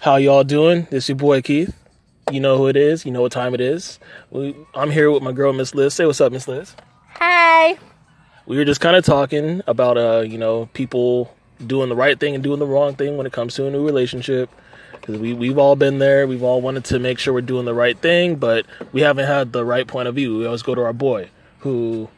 How y'all doing? This is your boy Keith. You know who it is. You know what time it is. We, I'm here with my girl Miss Liz. Say what's up, Miss Liz. Hi. We were just kind of talking about uh, you know, people doing the right thing and doing the wrong thing when it comes to a new relationship. Because we we've all been there. We've all wanted to make sure we're doing the right thing, but we haven't had the right point of view. We always go to our boy who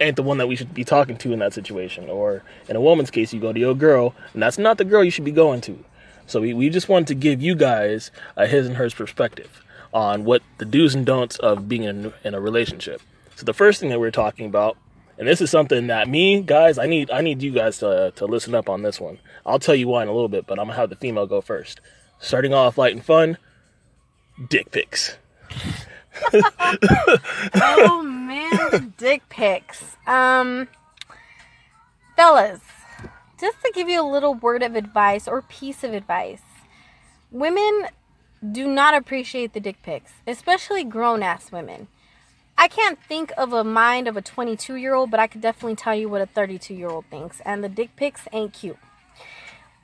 ain't the one that we should be talking to in that situation. Or in a woman's case, you go to your girl, and that's not the girl you should be going to. So we, we just wanted to give you guys a his and hers perspective on what the do's and don'ts of being in, in a relationship. So the first thing that we're talking about, and this is something that me guys, I need I need you guys to to listen up on this one. I'll tell you why in a little bit, but I'm gonna have the female go first. Starting off light and fun, dick pics. oh man, dick pics. Um, fellas, just to give you a little word of advice or piece of advice, women do not appreciate the dick pics, especially grown ass women. I can't think of a mind of a 22 year old, but I could definitely tell you what a 32 year old thinks. And the dick pics ain't cute.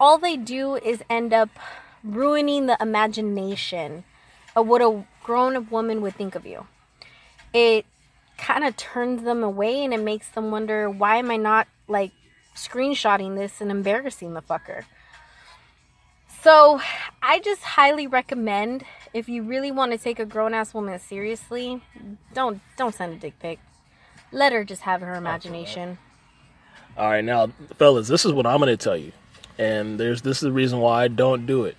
All they do is end up ruining the imagination of what a grown up woman would think of you. It kind of turns them away and it makes them wonder why am I not like screenshotting this and embarrassing the fucker. So, I just highly recommend if you really want to take a grown ass woman seriously, don't don't send a dick pic. Let her just have her imagination. All right, now, fellas, this is what I'm to tell you, and there's this is the reason why I don't do it.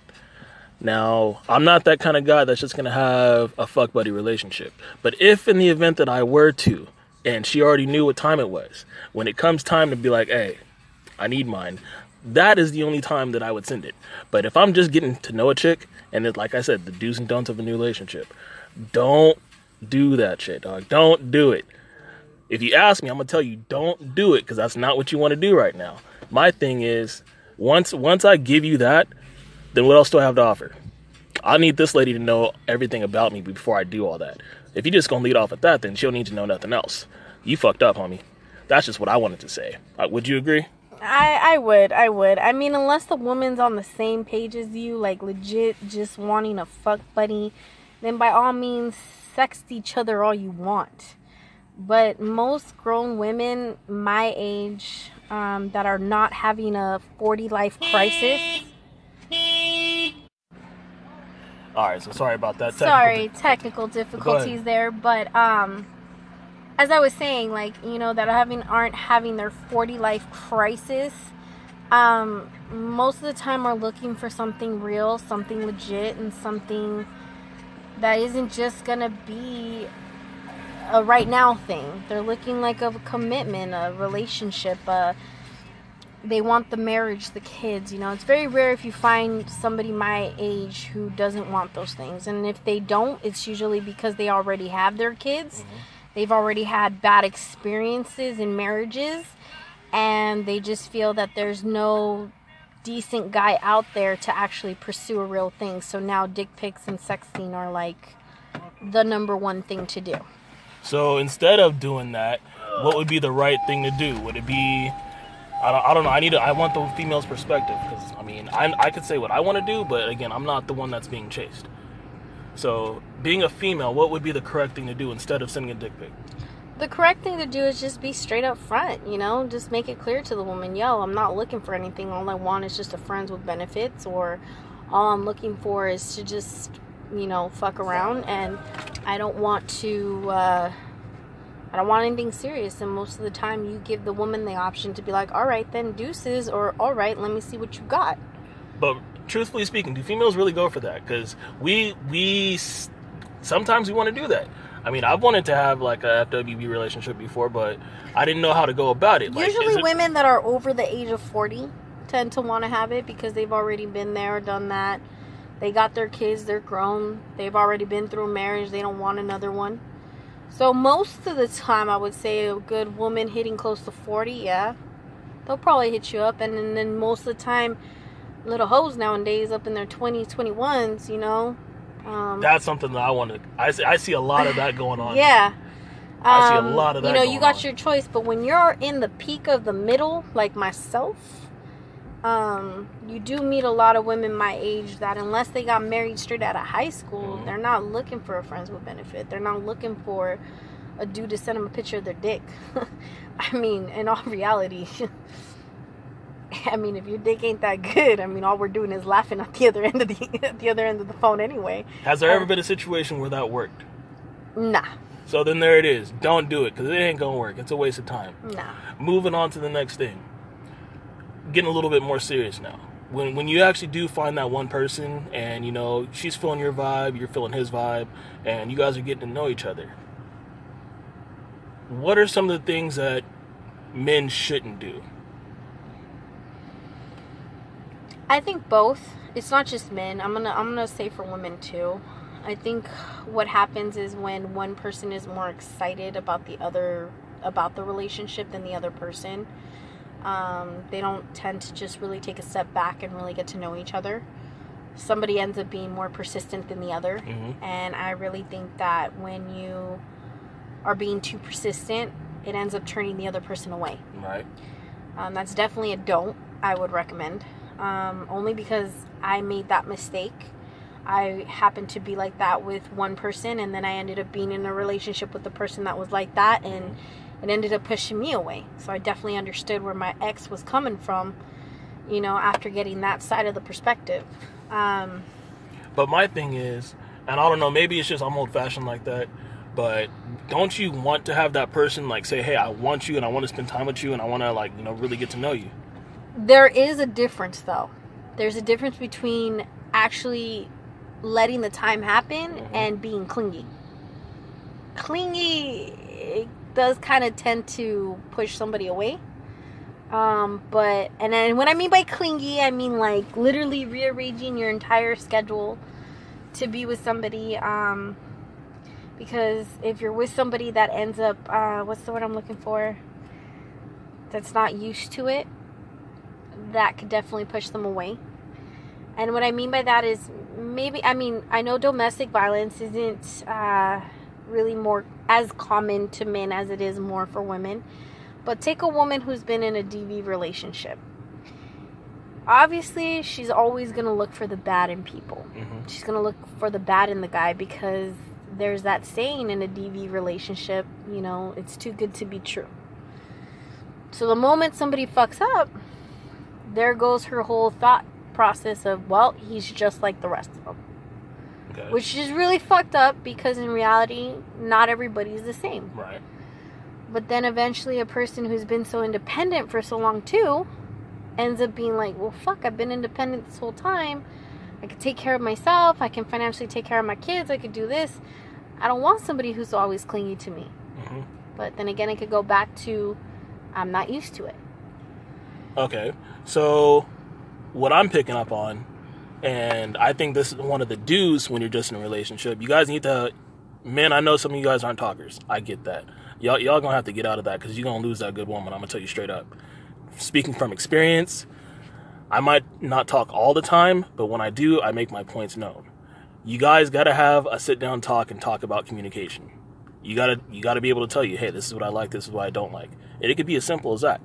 Now, I'm not that kind of guy that's just to have a fuck buddy relationship. But if in the event that I were to, and she already knew what time it was, when it comes time to be like, hey, I need mine, that is the only time that I would send it. But if I'm just getting to know a chick, and it's like I said, the do's and don'ts of a new relationship, don't do that shit, dog. Don't do it. If you ask me, I'm gonna tell you, don't do it because that's not what you want to do right now. My thing is, once once I give you that, then what else do I have to offer? I need this lady to know everything about me before I do all that. If you just gonna lead off at that, then she'll need to know nothing else. You fucked up, homie. That's just what I wanted to say. Uh, would you agree? I I would I would. I mean, unless the woman's on the same page as you, like legit just wanting a fuck buddy, then by all means sext each other all you want. But most grown women my age um, that are not having a 40 life crisis. All right, so sorry about that. Technical Sorry, di- technical difficulties there, but um as I was saying, like, you know, that having aren't having their 40 life crisis, um, most of the time are looking for something real, something legit, and something that isn't just gonna be a right now thing. They're looking like a commitment, a relationship, uh they want the marriage, the kids, you know. It's very rare if you find somebody my age who doesn't want those things. And if they don't, it's usually because they already have their kids. Mm-hmm. They've already had bad experiences in marriages and they just feel that there's no decent guy out there to actually pursue a real thing. So now dick pics and sexting are like the number one thing to do. So instead of doing that, what would be the right thing to do? Would it be I don't, I don't know. I need to, I want the female's perspective because I mean I I could say what I want to do, but again I'm not the one that's being chased. So being a female, what would be the correct thing to do instead of sending a dick pic? The correct thing to do is just be straight up front, you know, just make it clear to the woman, yo, I'm not looking for anything. All I want is just a friends with benefits, or all I'm looking for is to just, you know, fuck around, and I don't want to, uh, I don't want anything serious. And most of the time, you give the woman the option to be like, all right, then deuces, or all right, let me see what you got. But truthfully speaking, do females really go for that? Because we we sometimes we want to do that. I mean, I've wanted to have like a FWB relationship before, but I didn't know how to go about it. Like, Usually, it- women that are over the age of 40 tend to want to have it because they've already been there, done that. They got their kids, they're grown, they've already been through a marriage, they don't want another one. So, most of the time, I would say a good woman hitting close to 40, yeah, they'll probably hit you up. And then, then most of the time, little hoes nowadays up in their 20s, 21s, you know. Um, That's something that I want to. I see, I see a lot of that going on. Yeah. I see a Um, lot of that You know, you got on. your choice, but when you're in the peak of the middle, like myself, Um, you do meet a lot of women my age that unless they got married straight out of high school, Mhm. they're not looking for a friends with benefit. They're not looking for a dude to send them a picture of their dick. I mean, in all reality, I mean, if your dick ain't that good, I mean, all we're doing is laughing at the other end of the at the other end of the phone anyway. Has there Uh, ever been a situation where that worked? Nah, So then there it is. Don't do it because it ain't gonna work. It's a waste of time. nah. Moving on to the next thing. Getting a little bit more serious now. When when you actually do find that one person and you know she's feeling your vibe, you're feeling his vibe, and you guys are getting to know each other. What are some of the things that men shouldn't do? I think both. It's not just men. I'm gonna I'm gonna say for women too. I think what happens is when one person is more excited about the other about the relationship than the other person. Um, they don't tend to just really take a step back and really get to know each other. Somebody ends up being more persistent than the other, Mm-hmm. and I really think that when you are being too persistent, it ends up turning the other person away. Right. Um, that's definitely a don't. I would recommend. Um, only because I made that mistake. I happened to be like that with one person, and then I ended up being in a relationship with the person that was like that, and it ended up pushing me away. So I definitely understood where my ex was coming from, you know, after getting that side of the perspective. Um, But my thing is, and I don't know, maybe it's just I'm old fashioned like that, but don't you want to have that person like say, hey, I want you and I want to spend time with you and I want to like, you know, really get to know you? There is a difference, though. There's a difference between actually letting the time happen Mhm. and being clingy. Clingy does kind of tend to push somebody away. Um, but and then when I mean by clingy, I mean like literally rearranging your entire schedule to be with somebody. Um, because if you're with somebody that ends up, uh, what's the word I'm looking for? That's not used to it that could definitely push them away. And what I mean by that is maybe I mean I know domestic violence isn't uh, really more as common to men as it is more for women. But take a woman who's been in a DV relationship. Obviously, she's always going to look for the bad in people. Mm-hmm. She's going to look for the bad in the guy because there's that saying in a DV relationship, you know, it's too good to be true. So the moment somebody fucks up, there goes her whole thought process of, well, he's just like the rest of them. Okay. Which is really fucked up because in reality, not everybody's the same. right. But then eventually, a person who's been so independent for so long too ends up being like, well, fuck, I've been independent this whole time. I could take care of myself. I can financially take care of my kids. I could do this. I don't want somebody who's always clingy to me. hmm But then again, it could go back to I'm not used to it. Okay. So, what I'm picking up on, and I think this is one of the do's when you're just in a relationship, you guys need to, man, I know some of you guys aren't talkers. I get that. Y'all, y'all gonna have to get out of that because you're gonna lose that good woman. I'm gonna tell you straight up. Speaking from experience, I might not talk all the time, but when I do, I make my points known. You guys gotta have a sit down talk and talk about communication. You gotta, you gotta be able to tell you, hey, this is what I like, this is what I don't like. And it could be as simple as that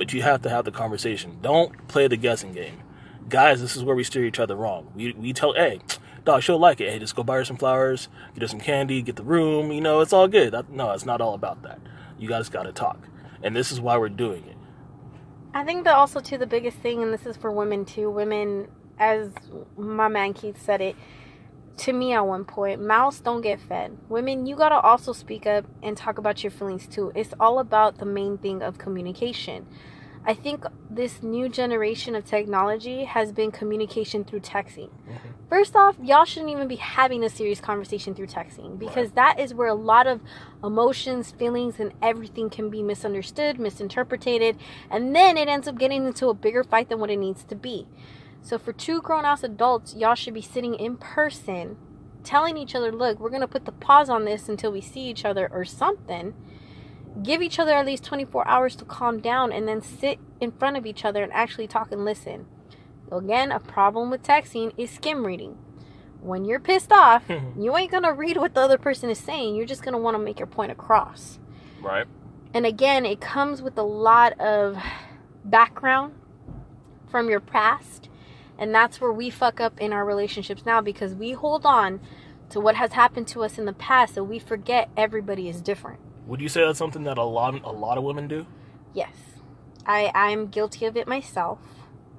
but you have to have the conversation. Don't play the guessing game. Guys, this is where we steer each other wrong. We, we tell, hey, dog, she'll like it. Hey, just go buy her some flowers, get her some candy, get the room. You know, it's all good. That, no, it's not all about that. You guys got to talk. And this is why we're doing it. I think that also too the biggest thing, and this is for women too. Women, as my man Keith said it to me at one point, mouths don't get fed. Women, you gotta also speak up and talk about your feelings too. It's all about the main thing of communication. I think this new generation of technology has been communication through texting. Mm-hmm. First off, y'all shouldn't even be having a serious conversation through texting because that is where a lot of emotions, feelings, and everything can be misunderstood, misinterpreted, and then it ends up getting into a bigger fight than what it needs to be. So, for two grown ass adults, y'all should be sitting in person telling each other, look, we're going to put the pause on this until we see each other or something. Give each other at least 24 hours to calm down and then sit in front of each other and actually talk and listen. Again, a problem with texting is skim reading. When you're pissed off, you ain't gonna read what the other person is saying. You're just gonna wanna make your point across. Right? And again, it comes with a lot of background from your past. And that's where we fuck up in our relationships now because we hold on to what has happened to us in the past so we forget everybody is different. Would you say that's something that a lot a lot of women do? Yes. I I'm guilty of it myself.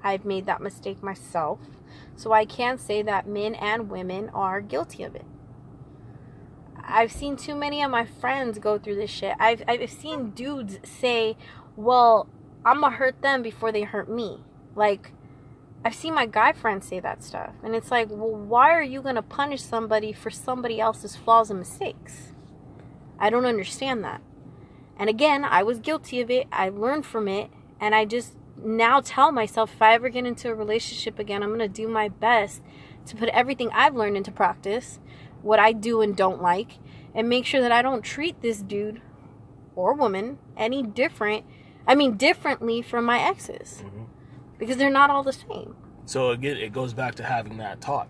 I've made that mistake myself. So I can say that men and women are guilty of it. I've seen too many of my friends go through this shit. I've I've seen dudes say, "Well, I'm gonna hurt them before they hurt me." Like, I've seen my guy friends say that stuff, and it's like, well, why are you gonna punish somebody for somebody else's flaws and mistakes? I don't understand that. And again, I was guilty of it. I learned from it, and I just now tell myself if I ever get into a relationship again, I'm gonna do my best to put everything I've learned into practice what I do and don't like, and make sure that I don't treat this dude or woman any different. I mean, differently from my exes Mm-hmm. because they're not all the same. So again, it goes back to having that talk,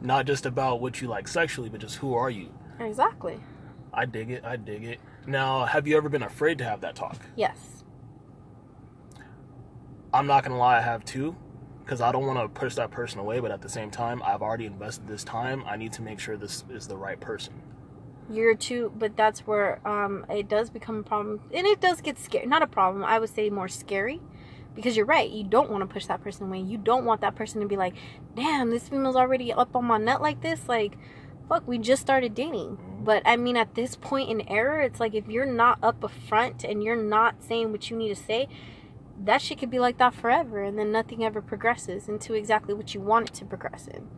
not just about what you like sexually, but just who are you. Exactly. I dig it. I dig it. Now, have you ever been afraid to have that talk? Yes. I'm not gonna lie, I have too, because I don't want to push that person away. But at the same time, I've already invested this time. I need to make sure this is the right person. You're too, but that's where um, it does become a problem, and it does get scary. Not a problem. I would say more scary, because you're right. You don't want to push that person away. You don't want that person to be like, "Damn, this female's already up on my nut like this." Like, fuck, we just started dating. But I mean, at this point in error, it's like if you're not up a front and you're not saying what you need to say, that shit could be like that forever, and then nothing ever progresses into exactly what you want it to progress in.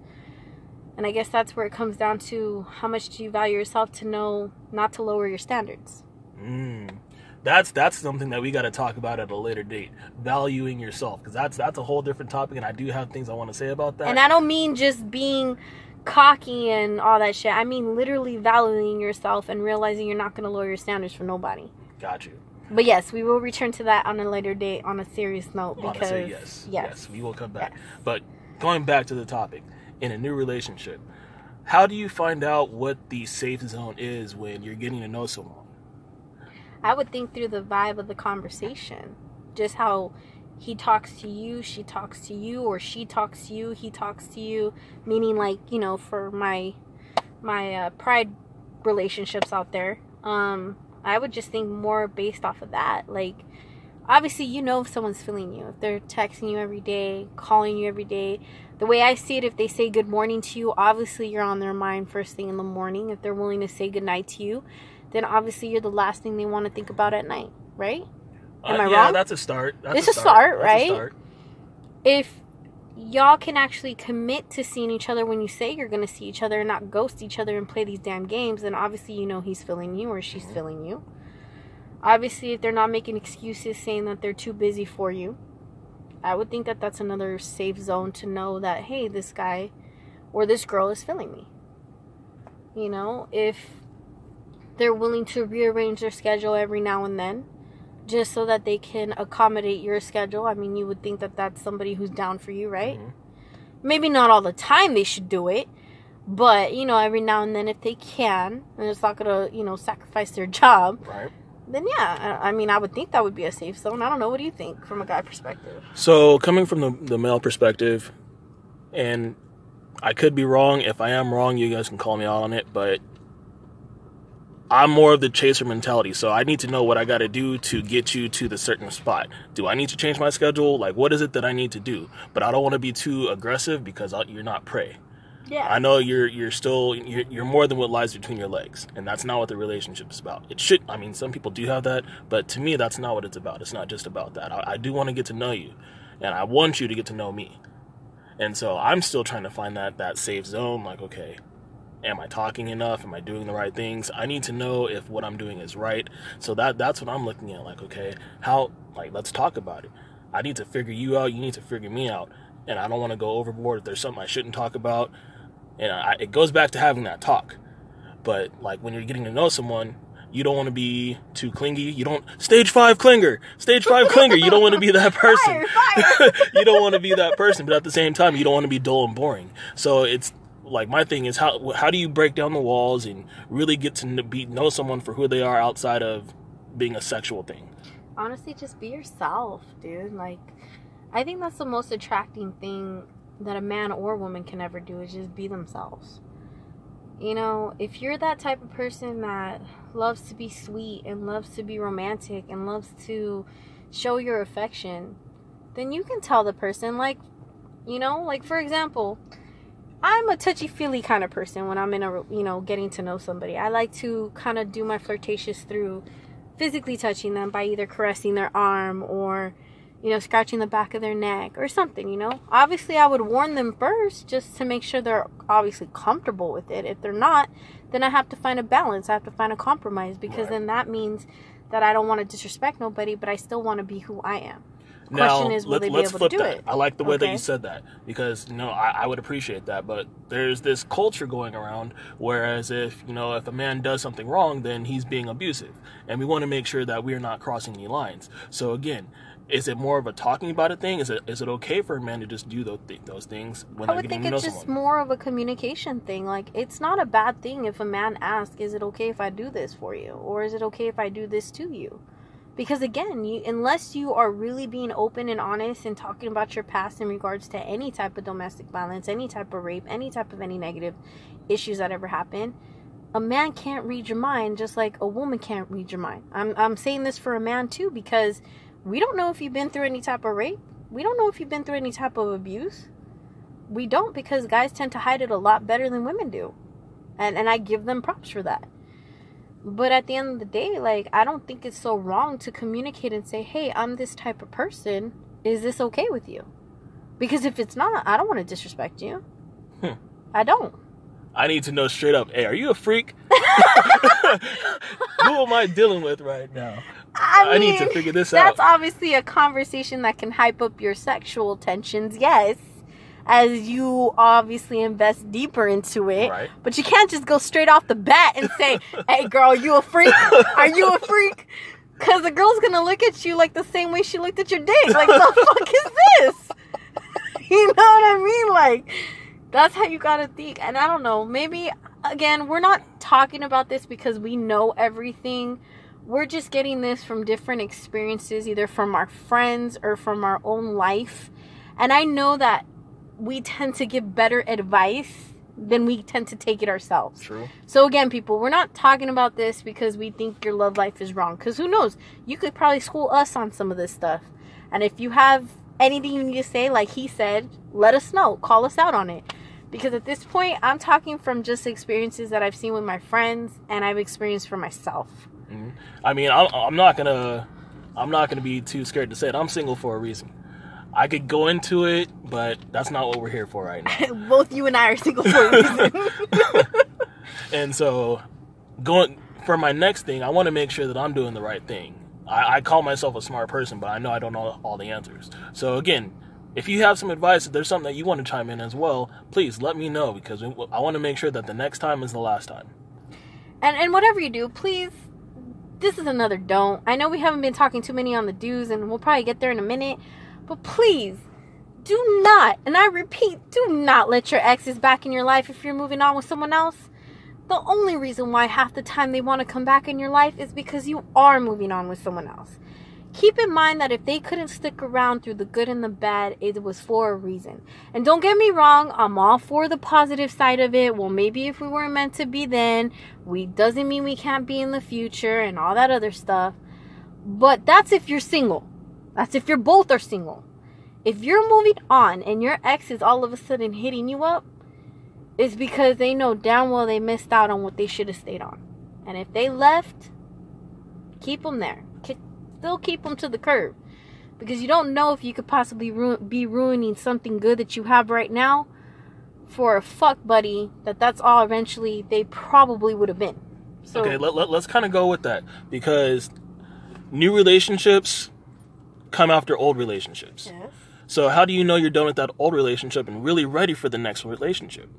And I guess that's where it comes down to how much do you value yourself to know not to lower your standards. Mm. That's that's something that we got to talk about at a later date. Valuing yourself, because that's that's a whole different topic, and I do have things I want to say about that. And I don't mean just being cocky and all that shit. I mean literally valuing yourself and realizing you're not going to lower your standards for nobody. Got you. But yes, we will return to that on a later date on a serious note because to say yes. yes. we will come back. Yes. But going back to the topic, in a new relationship, how do you find out what the safe zone is when you're getting to know someone? I would think through the vibe of the conversation, just how he talks to you, she talks to you, or she talks to you, he talks to you. Meaning, like you know, for my my uh, pride relationships out there, um, I would just think more based off of that. Like, obviously, you know if someone's feeling you if they're texting you every day, calling you every day. The way I see it, if they say good morning to you, obviously you're on their mind first thing in the morning. If they're willing to say good night to you, then obviously you're the last thing they want to think about at night, right? Am Uh, I yeah, wrong? that's a start. That's It's a start, That's right? start. If y'all can actually commit to seeing each other when you say you're going to see each other and not ghost each other and play these damn games, then obviously you know he's feeling you or she's feeling you. Obviously, if they're not making excuses saying that they're too busy for you, I would think that that's another safe zone to know that, hey, this guy or this girl is feeling me. You know, if they're willing to rearrange their schedule every now and then just so that they can accommodate your schedule. I mean, you would think that that's somebody who's down for you, right? Mhm. Maybe not all the time they should do it, but you know, every now and then if they can, and it's not gonna, you know, sacrifice their job, Right. then yeah, I I mean, I would think that would be a safe zone. I don't know. What do you think from a guy perspective? So coming from the, the male perspective, and I could be wrong. If I am wrong, you guys can call me out on it. But I'm more of the chaser mentality, so I need to know what I got to do to get you to the certain spot. Do I need to change my schedule? Like, what is it that I need to do? But I don't want to be too aggressive because I'll, you're not prey. Yeah. I know you're you're still you're, you're more than what lies between your legs, and that's not what the relationship is about. It should. I mean, some people do have that, but to me, that's not what it's about. It's not just about that. I, I do want to get to know you, and I want you to get to know me. And so I'm still trying to find that that safe zone. Like, okay, am I talking enough? Am I doing the right things? I need to know if what I'm doing is right. So that that's what I'm looking at. Like, okay, how? Like, let's talk about it. I need to figure you out. You need to figure me out. And I don't want to go overboard if there's something I shouldn't talk about. And I, it goes back to having that talk. But like when you're getting to know someone, you don't want to be too clingy. You don't stage five clinger, stage five clinger. You don't want to be that person. Fire, fire. you don't want to be that person, but at the same time, you don't want to be dull and boring. So it's like my thing is how how do you break down the walls and really get to be know someone for who they are outside of being a sexual thing? honestly just be yourself dude like I think that's the most attracting thing that a man or woman can ever do is just be themselves. You know, if you're that type of person that loves to be sweet and loves to be romantic and loves to show your affection, then you can tell the person, like, you know, like for example, I'm a touchy feely kind of person when I'm in a, you know, getting to know somebody. I like to kind of do my flirtatious through physically touching them by either caressing their arm or you know, scratching the back of their neck or something, you know. Obviously, I would warn them first just to make sure they're obviously comfortable with it. If they're not, then I have to find a balance. I have to find a compromise because right. then that means that I don't want to disrespect nobody, but I still want to be who I am. Question is, will let, they be able to do that. it? I like the way okay. that you said that because you know I, I, would appreciate that. But there's this culture going around, whereas if you know if a man does something wrong, then he's being abusive, and we want to make sure that we're not crossing any lines. So again, is it more of a talking about it thing? Is it is it okay for a man to just do those those things when? I would think it's just someone? more of a communication thing. Like it's not a bad thing if a man asks, "Is it okay if I do this for you?" or "Is it okay if I do this to you?" Because again, you unless you are really being open and honest and talking about your past in regards to any type of domestic violence, any type of rape, any type of any negative issues that ever happen, a man can't read your mind just like a woman can't read your mind. I'm I'm saying this for a man too because we don't know if you've been through any type of rape. We don't know if you've been through any type of abuse. We don't because guys tend to hide it a lot better than women do. And and I give them props for that. But at the end of the day, like I don't think it's so wrong to communicate and say, "Hey, I'm this type of person. Is this okay with you?" Because if it's not, I don't want to disrespect you. Hmm. I don't. I need to know straight up. Hey, are you a freak? Who am I dealing with right now? I, I need to figure this that's out. That's obviously a conversation that can hype up your sexual tensions, yes, as you obviously invest deeper into it. Right. But you can't just go straight off the bat and say, hey, girl, you a freak? Are you a freak? Because the girl's going to look at you like the same way she looked at your dick. Like, the fuck is this? you know what I mean? Like, that's how you got to think. And I don't know, maybe, again, we're not talking about this because we know everything we're just getting this from different experiences, either from our friends or from our own life. And I know that we tend to give better advice than we tend to take it ourselves. True. So again, people, we're not talking about this because we think your love life is wrong. Because who knows? You could probably school us on some of this stuff. And if you have anything you need to say, like he said, let us know. Call us out on it. Because at this point, I'm talking from just experiences that I've seen with my friends and I've experienced for myself. Mm-hmm. I mean, I'm, I'm not gonna, I'm not gonna be too scared to say it. I'm single for a reason. I could go into it, but that's not what we're here for right now. Both you and I are single for a reason. and so, going for my next thing, I want to make sure that I'm doing the right thing. I, I, call myself a smart person, but I know I don't know all the answers. So again, if you have some advice, if there's something that you want to chime in as well, please let me know because I want to make sure that the next time is the last time. And and whatever you do, please this is another don't. I know we haven't been talking too many on the do's, and we'll probably get there in a minute. But please, do not, and I repeat, do not let your exes back in your life if you're moving on with someone else. The only reason why half the time they want to come back in your life is because you are moving on with someone else keep in mind that if they couldn't stick around through the good and the bad, it was for a reason. And don't get me wrong, I'm all for the positive side of it. Well, maybe if we weren't meant to be then, we doesn't mean we can't be in the future and all that other stuff. But that's if you're single. That's if you're both are single. If you're moving on and your ex is all of a sudden hitting you up, it's because they know damn well they missed out on what they should have stayed on. And if they left, keep them there still keep them to the curb because you don't know if you could possibly ru- be ruining something good that you have right now for a fuck buddy that that's all eventually they probably would have been so okay let, let, let's kind of go with that because new relationships come after old relationships so how do you know you're done with that old relationship and really ready for the next relationship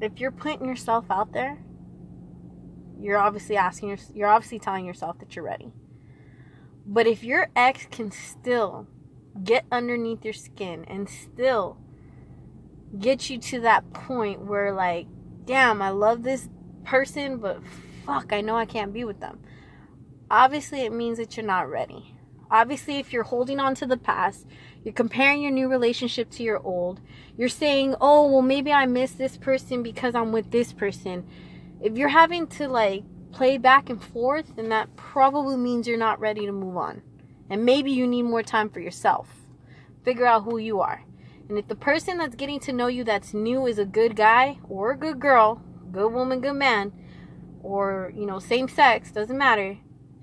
if you're putting yourself out there you're obviously asking your, you're obviously telling yourself that you're ready. But if your ex can still get underneath your skin and still get you to that point where like, damn, I love this person, but fuck, I know I can't be with them. Obviously, it means that you're not ready. Obviously, if you're holding on to the past, you're comparing your new relationship to your old, you're saying, oh, well, maybe I miss this person because I'm with this person. If you're having to like play back and forth, then that probably means you're not ready to move on. And maybe you need more time for yourself. Figure out who you are. And if the person that's getting to know you that's new is a good guy or a good girl, good woman, good man, or you know, same sex, doesn't matter,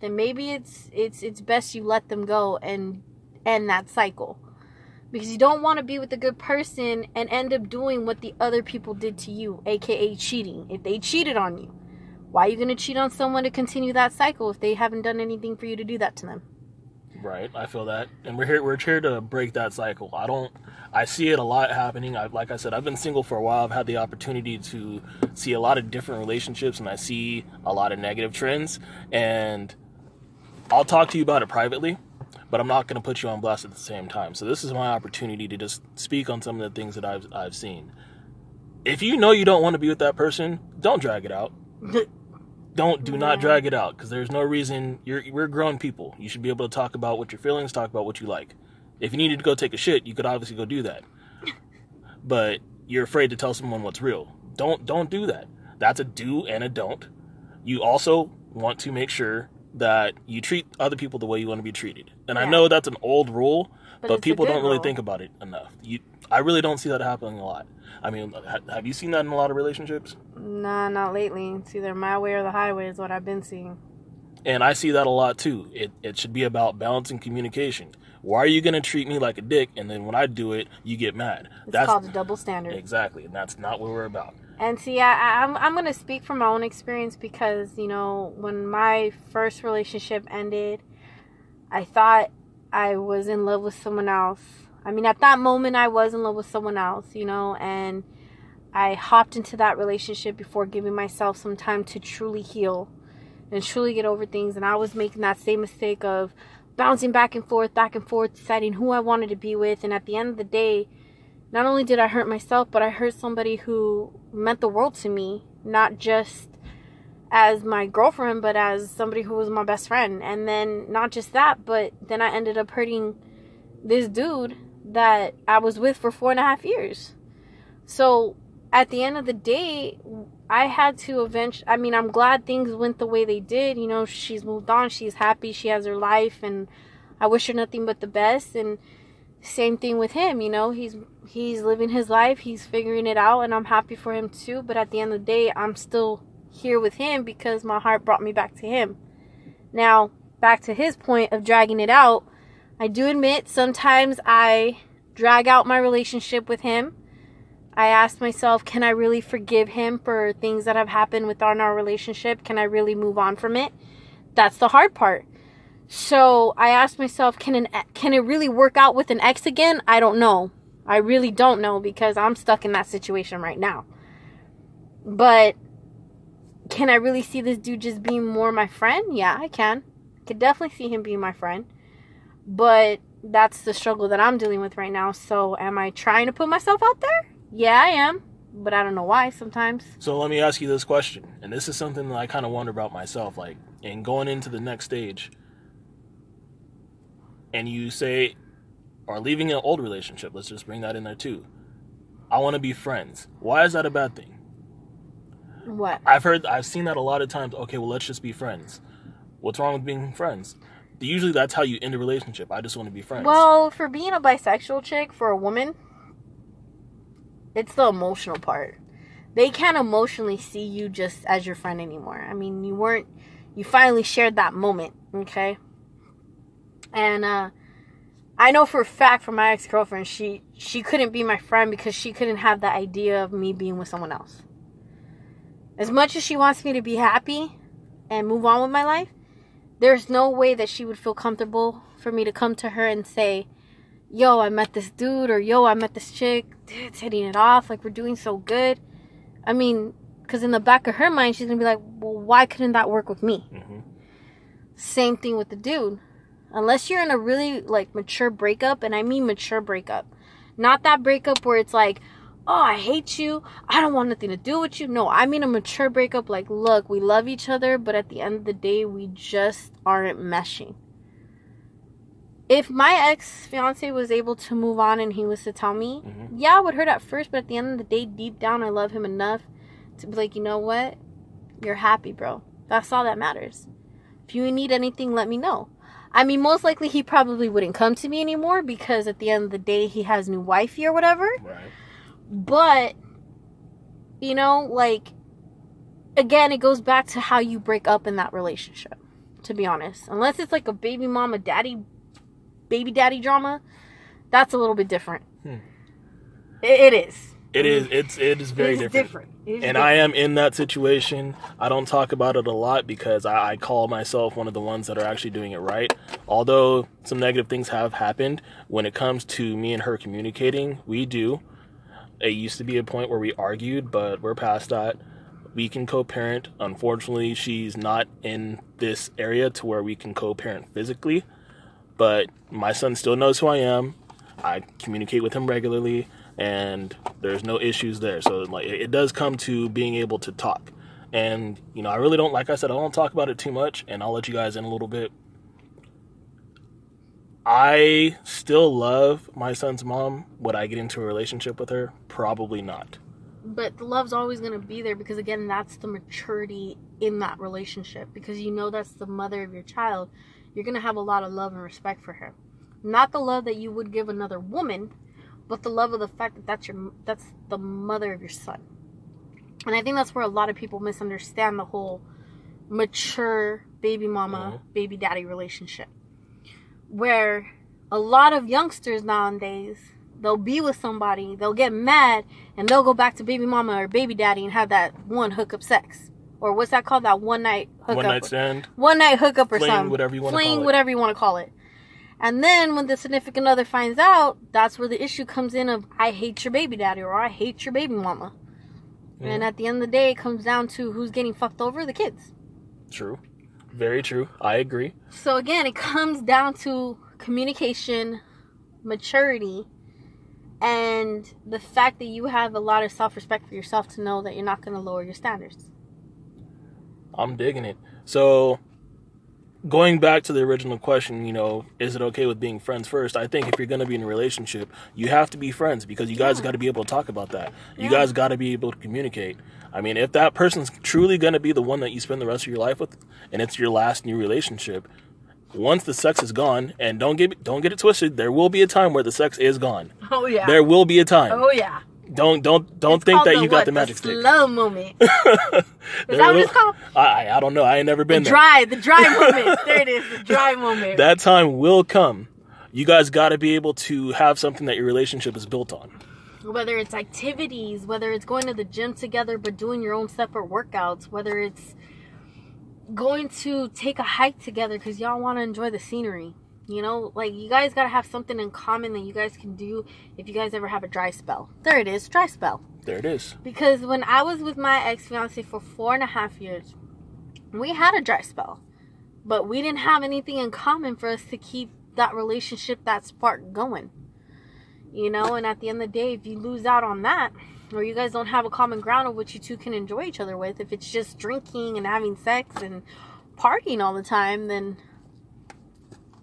then maybe it's it's it's best you let them go and end that cycle. Because you don't want to be with a good person and end up doing what the other people did to you, aka cheating. If they cheated on you, why are you going to cheat on someone to continue that cycle if they haven't done anything for you to do that to them? Right, I feel that, and we're here. We're here to break that cycle. I don't. I see it a lot happening. I, like I said, I've been single for a while. I've had the opportunity to see a lot of different relationships, and I see a lot of negative trends. And I'll talk to you about it privately, but I'm not going to put you on blast at the same time. So this is my opportunity to just speak on some of the things that I've I've seen. If you know you don't want to be with that person, don't drag it out. don't do not drag it out because there's no reason you're we're grown people. You should be able to talk about what your feelings talk about what you like. If you needed to go take a shit you could obviously go do that. But you're afraid to tell someone what's real. Don't don't do that. That's a do and a don't. You also want to make sure that you treat other people the way you want to be treated and i know that's an old rule But but, people don't really rule. think about it enough you i really don't see that happening a lot i mean ha- have you seen that in a lot of relationships Nah, not lately. It's either my way or the highway is what I've been seeing. And I see that a lot too. It it should be about balancing communication. Why are you gonna treat me like a dick and then when I do it, you get mad? It's called a double standard. exactly, and that's not what we're about. And see, I, I'm I'm gonna speak from my own experience because you know when my first relationship ended, I thought I was in love with someone else. I mean, at that moment, I was in love with someone else, you know, and I hopped into that relationship before giving myself some time to truly heal and truly get over things. And I was making that same mistake of bouncing back and forth, back and forth, deciding who I wanted to be with. And at the end of the day, not only did I hurt myself, but I hurt somebody who meant the world to me, not just as my girlfriend, but as somebody who was my best friend. And then not just that, but then I ended up hurting this dude that I was with for four and a half years. So at the end of the day, I had to eventually. I mean, I'm glad things went the way they did. You know, she's moved on. She's happy. She has her life, and I wish her nothing but the best. And same thing with him. You know, he's he's living his life. He's figuring it out, and I'm happy for him too. But at the end of the day, I'm still here with him because my heart brought me back to him. Now, back to his point of dragging it out. I do admit sometimes I drag out my relationship with him. I asked myself, can I really forgive him for things that have happened within our relationship? Can I really move on from it? That's the hard part. So I asked myself, can an can it really work out with an ex again? I don't know. I really don't know because I'm stuck in that situation right now. But can I really see this dude just being more my friend? Yeah, I can. Could definitely see him being my friend. But that's the struggle that I'm dealing with right now. So am I trying to put myself out there? Yeah, I am. But I don't know why sometimes. So let me ask you this question, and this is something that I kind of wonder about myself. Like, in going into the next stage, and you say, or leaving an old relationship, let's just bring that in there too. I want to be friends. Why is that a bad thing? What? I've heard, I've seen that a lot of times. Okay, well, let's just be friends. What's wrong with being friends? Usually, that's how you end a relationship. I just want to be friends. Well, for being a bisexual chick, for a woman, it's the emotional part. They can't emotionally see you just as your friend anymore. I mean, you weren't, you finally shared that moment, okay? And, uh, I know for a fact from my ex girlfriend, she she couldn't be my friend because she couldn't have the idea of me being with someone else. As much as she wants me to be happy and move on with my life, there's no way that she would feel comfortable for me to come to her and say, "Yo, I met this dude," or "Yo, I met this chick. Dude, it's hitting it off. Like we're doing so good." I mean, because in the back of her mind, she's gonna be like, "Well, why couldn't that work with me?" hmm Same thing with the dude. Unless you're in a really like mature breakup, and I mean mature breakup, not that breakup where it's like, "Oh, I hate you. I don't want nothing to do with you." No, I mean a mature breakup. Like, look, we love each other, but at the end of the day, we just aren't meshing. if my ex fiance was able to move on and he was to tell me, Mhm. yeah, it would hurt at first, but at the end of the day, deep down, I love him enough to be like, you know what? You're happy, bro. That's all that matters. If you need anything, let me know. I mean, most likely he probably wouldn't come to me anymore because at the end of the day, he has new wifey or whatever. Right. But, you know, like, again, it goes back to how you break up in that relationship, to be honest. Unless it's like a baby mama, daddy, baby daddy drama, that's a little bit different. Hmm. It, it is. It is. It's. It is very It is different. Is And I am in that situation. I don't talk about it a lot because I, I call myself one of the ones that are actually doing it right. Although some negative things have happened, when it comes to me and her communicating, we do. It used to be a point where we argued, but we're past that. We can co parent. Unfortunately, she's not in this area to where we can co parent physically, but my son still knows who I am. I communicate with him regularly, and there's no issues there. So like, it does come to being able to talk, and you know, I really don't like I said, I don't talk about it too much, and I'll let you guys in a little bit. I still love my son's mom. Would I get into a relationship with her? Probably not. But the love's always going to be there because, again, that's the maturity in that relationship. Because you know that's the mother of your child. You're going to have a lot of love and respect for her. Not the love that you would give another woman, but the love of the fact that that's your that's the mother of your son. And I think that's where a lot of people misunderstand the whole mature baby mama, uh-huh. baby daddy relationship. Where a lot of youngsters nowadays, they'll be with somebody, they'll get mad, and they'll go back to baby mama or baby daddy and have that one hookup sex. Or what's that called? That one night hookup. One night stand. One night hookup or Fling, something. whatever you wanna call it. whatever you want to call it. And then when the significant other finds out, that's where the issue comes in of I hate your baby daddy or I hate your baby mama. And Mhm. at the end of the day, it comes down to who's getting fucked over the kids. True. Very true. I agree. So again, it comes down to communication, maturity, and the fact that you have a lot of self respect for yourself to know that you're not going to lower your standards. I'm digging it. So, going back to the original question, you know, is it okay with being friends first? I think if you're going to be in a relationship, you have to be friends because you guys Yeah. got to be able to talk about that. You Yeah. guys got to be able to communicate. I mean, if that person's truly going to be the one that you spend the rest of your life with and it's your last new relationship, once the sex is gone, and don't get don't get it twisted, there will be a time where the sex is gone. Oh yeah. There will be a time. oh yeah. Don't don't don't It's think that you got what? the magic stick. Slow moment. Is that what it's called? I I- don't know. I ain't never been The there. dry, the dry moment. There it is, the dry moment. that time will come. You guys got to be able to have something that your relationship is built on. whether it's activities, whether it's going to the gym together but doing your own separate workouts, whether it's going to take a hike together because y'all want to enjoy the scenery. You know, like you guys got to have something in common that you guys can do if you guys ever have a dry spell. There it is, dry spell. There it is. Because when I was with my ex fiance for four and a half years, we had a dry spell, but we didn't have anything in common for us to keep that relationship, that spark going. You know, and at the end of the day, if you lose out on that, or you guys don't have a common ground of which you two can enjoy each other with, if it's just drinking and having sex and partying all the time, then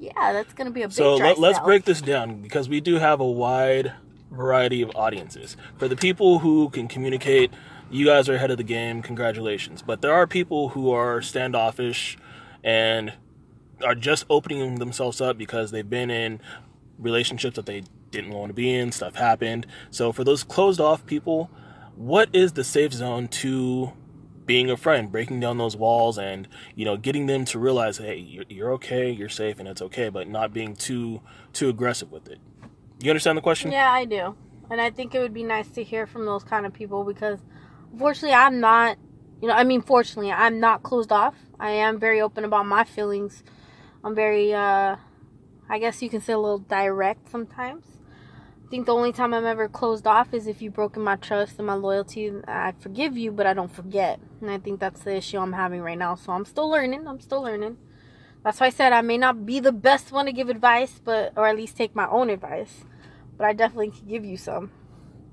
yeah, that's gonna be a big So let, let's spell. break this down because we do have a wide variety of audiences. For the people who can communicate, you guys are ahead of the game. Congratulations. But there are people who are standoffish and are just opening themselves up because they've been in relationships that they didn't want to be in, stuff happened. So for those closed off people, what is the safe zone to being a friend, breaking down those walls and, you know, getting them to realize, hey, you're, okay, you're safe and it's okay, but not being too too aggressive with it. You understand the question? Yeah, I do. And I think it would be nice to hear from those kind of people because unfortunately I'm not you know, I mean fortunately I'm not closed off. I am very open about my feelings. I'm very uh I guess you can say a little direct sometimes. Think the only time I'm ever closed off is if you've broken my trust and my loyalty. I forgive you, but I don't forget. And I think that's the issue I'm having right now. So I'm still learning. I'm still learning. That's why I said I may not be the best one to give advice, but or at least take my own advice. But I definitely can give you some.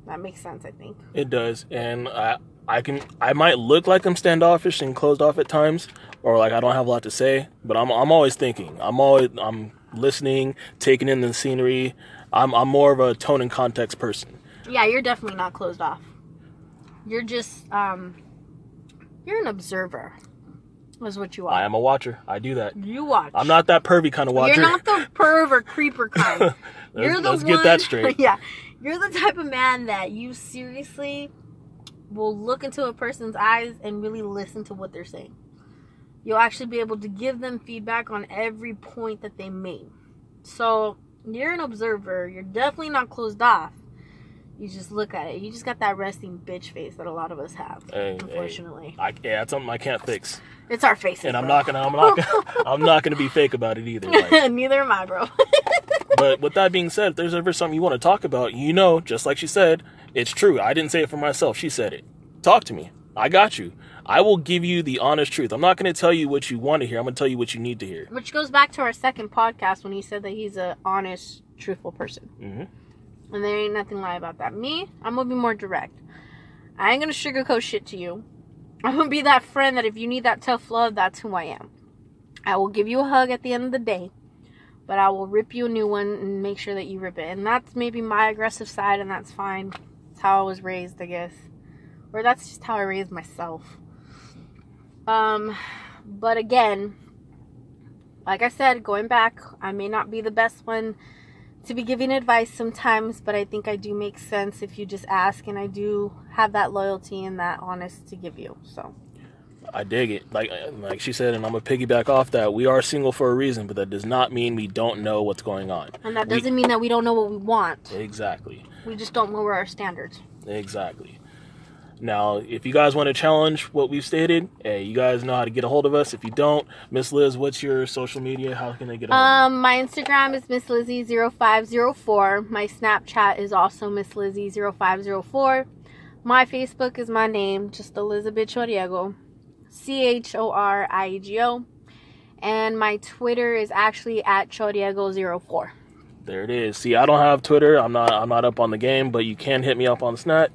That makes sense, I think. It does, and I I can I might look like I'm standoffish and closed off at times, or like I don't have a lot to say, but I'm I'm always thinking. I'm always I'm listening, taking in the scenery. I'm I'm more of a tone and context person. Yeah, you're definitely not closed off. You're just um you're an observer. Is what you are. I am a watcher. I do that. You watch. I'm not that pervy kind of watcher. You're not the perv or creeper kind. Let's- you're the let's one, get that straight. yeah. You're the type of man that you seriously will look into a person's eyes and really listen to what they're saying. You'll actually be able to give them feedback on every point that they made. So you're an observer. You're definitely not closed off. You just look at it. You just got that resting bitch face that a lot of us have. Hey, hey. unfortunately, I, yeah, it's something I can't fix, it's our faces. and I'm bro. not gonna, I'm not, gonna, I'm not gonna be fake about it either. Like, Neither am I, bro. but with that being said, if there's ever something you want to talk about, you know, just like she said, it's true. I didn't say it for myself. She said it. Talk to me. I got you. I will give you the honest truth. I'm not going to tell you what you want to hear. I'm going to tell you what you need to hear. Which goes back to our second podcast when he said that he's a honest, truthful person. hmm And there ain't nothing lie about that. Me, I'm gonna be more direct. I ain't gonna sugarcoat shit to you. I'm gonna be that friend that if you need that tough love, that's who I am. I will give you a hug at the end of the day, but I will rip you a new one and make sure that you rip it. And that's maybe my aggressive side, and that's fine. It's how I was raised, I guess. Or that's just how I raised myself. Um, but again, like I said, going back, I may not be the best one to be giving advice sometimes, but I think I do make sense if you just ask, and I do have that loyalty and that honest to give you. So, I dig it. Like like she said, and I'm gonna piggyback off that. We are single for a reason, but that does not mean we don't know what's going on. and that doesn't mean that we don't know what we want. Exactly. We just don't lower our standards. Exactly. Now, if you guys want to challenge what we've stated, hey, you guys know how to get a hold of us. If you don't, Miss Liz, what's your social media? How can they get a hold of Um, my Instagram is Miss Lizzie0504. My Snapchat is also Miss Lizzie0504. My Facebook is my name, just Elizabeth Choriego, C H O R I E G O. And my Twitter is actually at Choriego04. There it is. See, I don't have Twitter. I'm not. I'm not up on the game, but you can hit me up on Snap,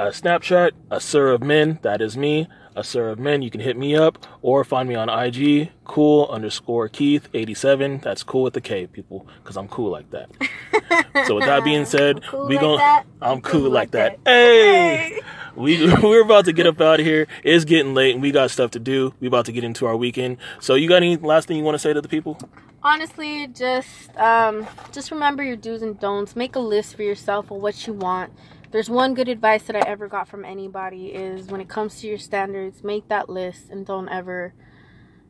uh, Snapchat. A Sir of Men. That is me. A Sir of Men. You can hit me up or find me on IG. Cool underscore Keith 87. That's cool with the K, people, because I'm cool like that. so with that being said, Cool we like gon' that? I'm cool, like that. Hey. We we're about to get up out of here. It's getting late and we got stuff to do. We about to get into our weekend. So you got any last thing you want to say to the people? honestly just um just remember your do's and don'ts make a list for yourself of what you want there's one good advice that i ever got from anybody is when it comes to your standards make that list and don't ever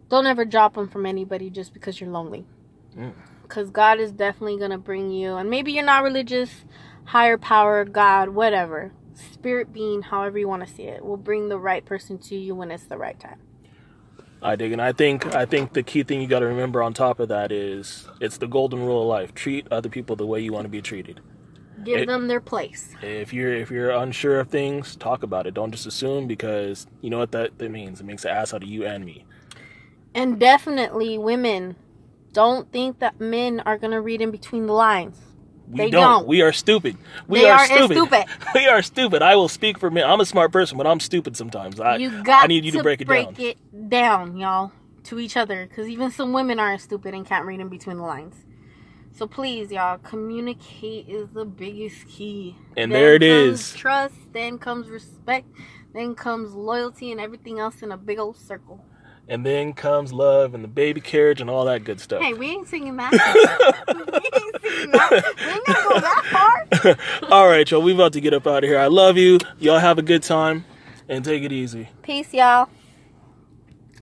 don't ever drop them from anybody just because you're lonely Mm. because god is definitely gonna bring you and maybe you're not religious higher power god whatever spirit being however you want to see it will bring the right person to you when it's the right time I dig, and I think I think the key thing you got to remember on top of that is it's the golden rule of life: treat other people the way you want to be treated. Give It- them their place If you're if you're unsure of things, talk about it. Don't just assume because you know what that, that means. It makes an ass out of you and me. And definitely, women don't think that men are gonna read in between the lines. We They don't. don't. We are stupid. We are, are stupid. stupid. we are stupid. I will speak for me. I'm a smart person, but I'm stupid sometimes. I you got I need you to, break it down. it down, y'all, to each other, because even some women aren't stupid and can't read in between the lines. So please, y'all, communicate is the biggest key. And Then there it comes is. Trust, then comes respect, then comes loyalty, and everything else in a big old circle. And then comes love and the baby carriage and all that good stuff. Hey, we ain't singing that. we ain't singing that. We ain't gonna go that far. all right, y'all. We about to get up out of here. I love you. Y'all have a good time and take it easy. Peace, y'all.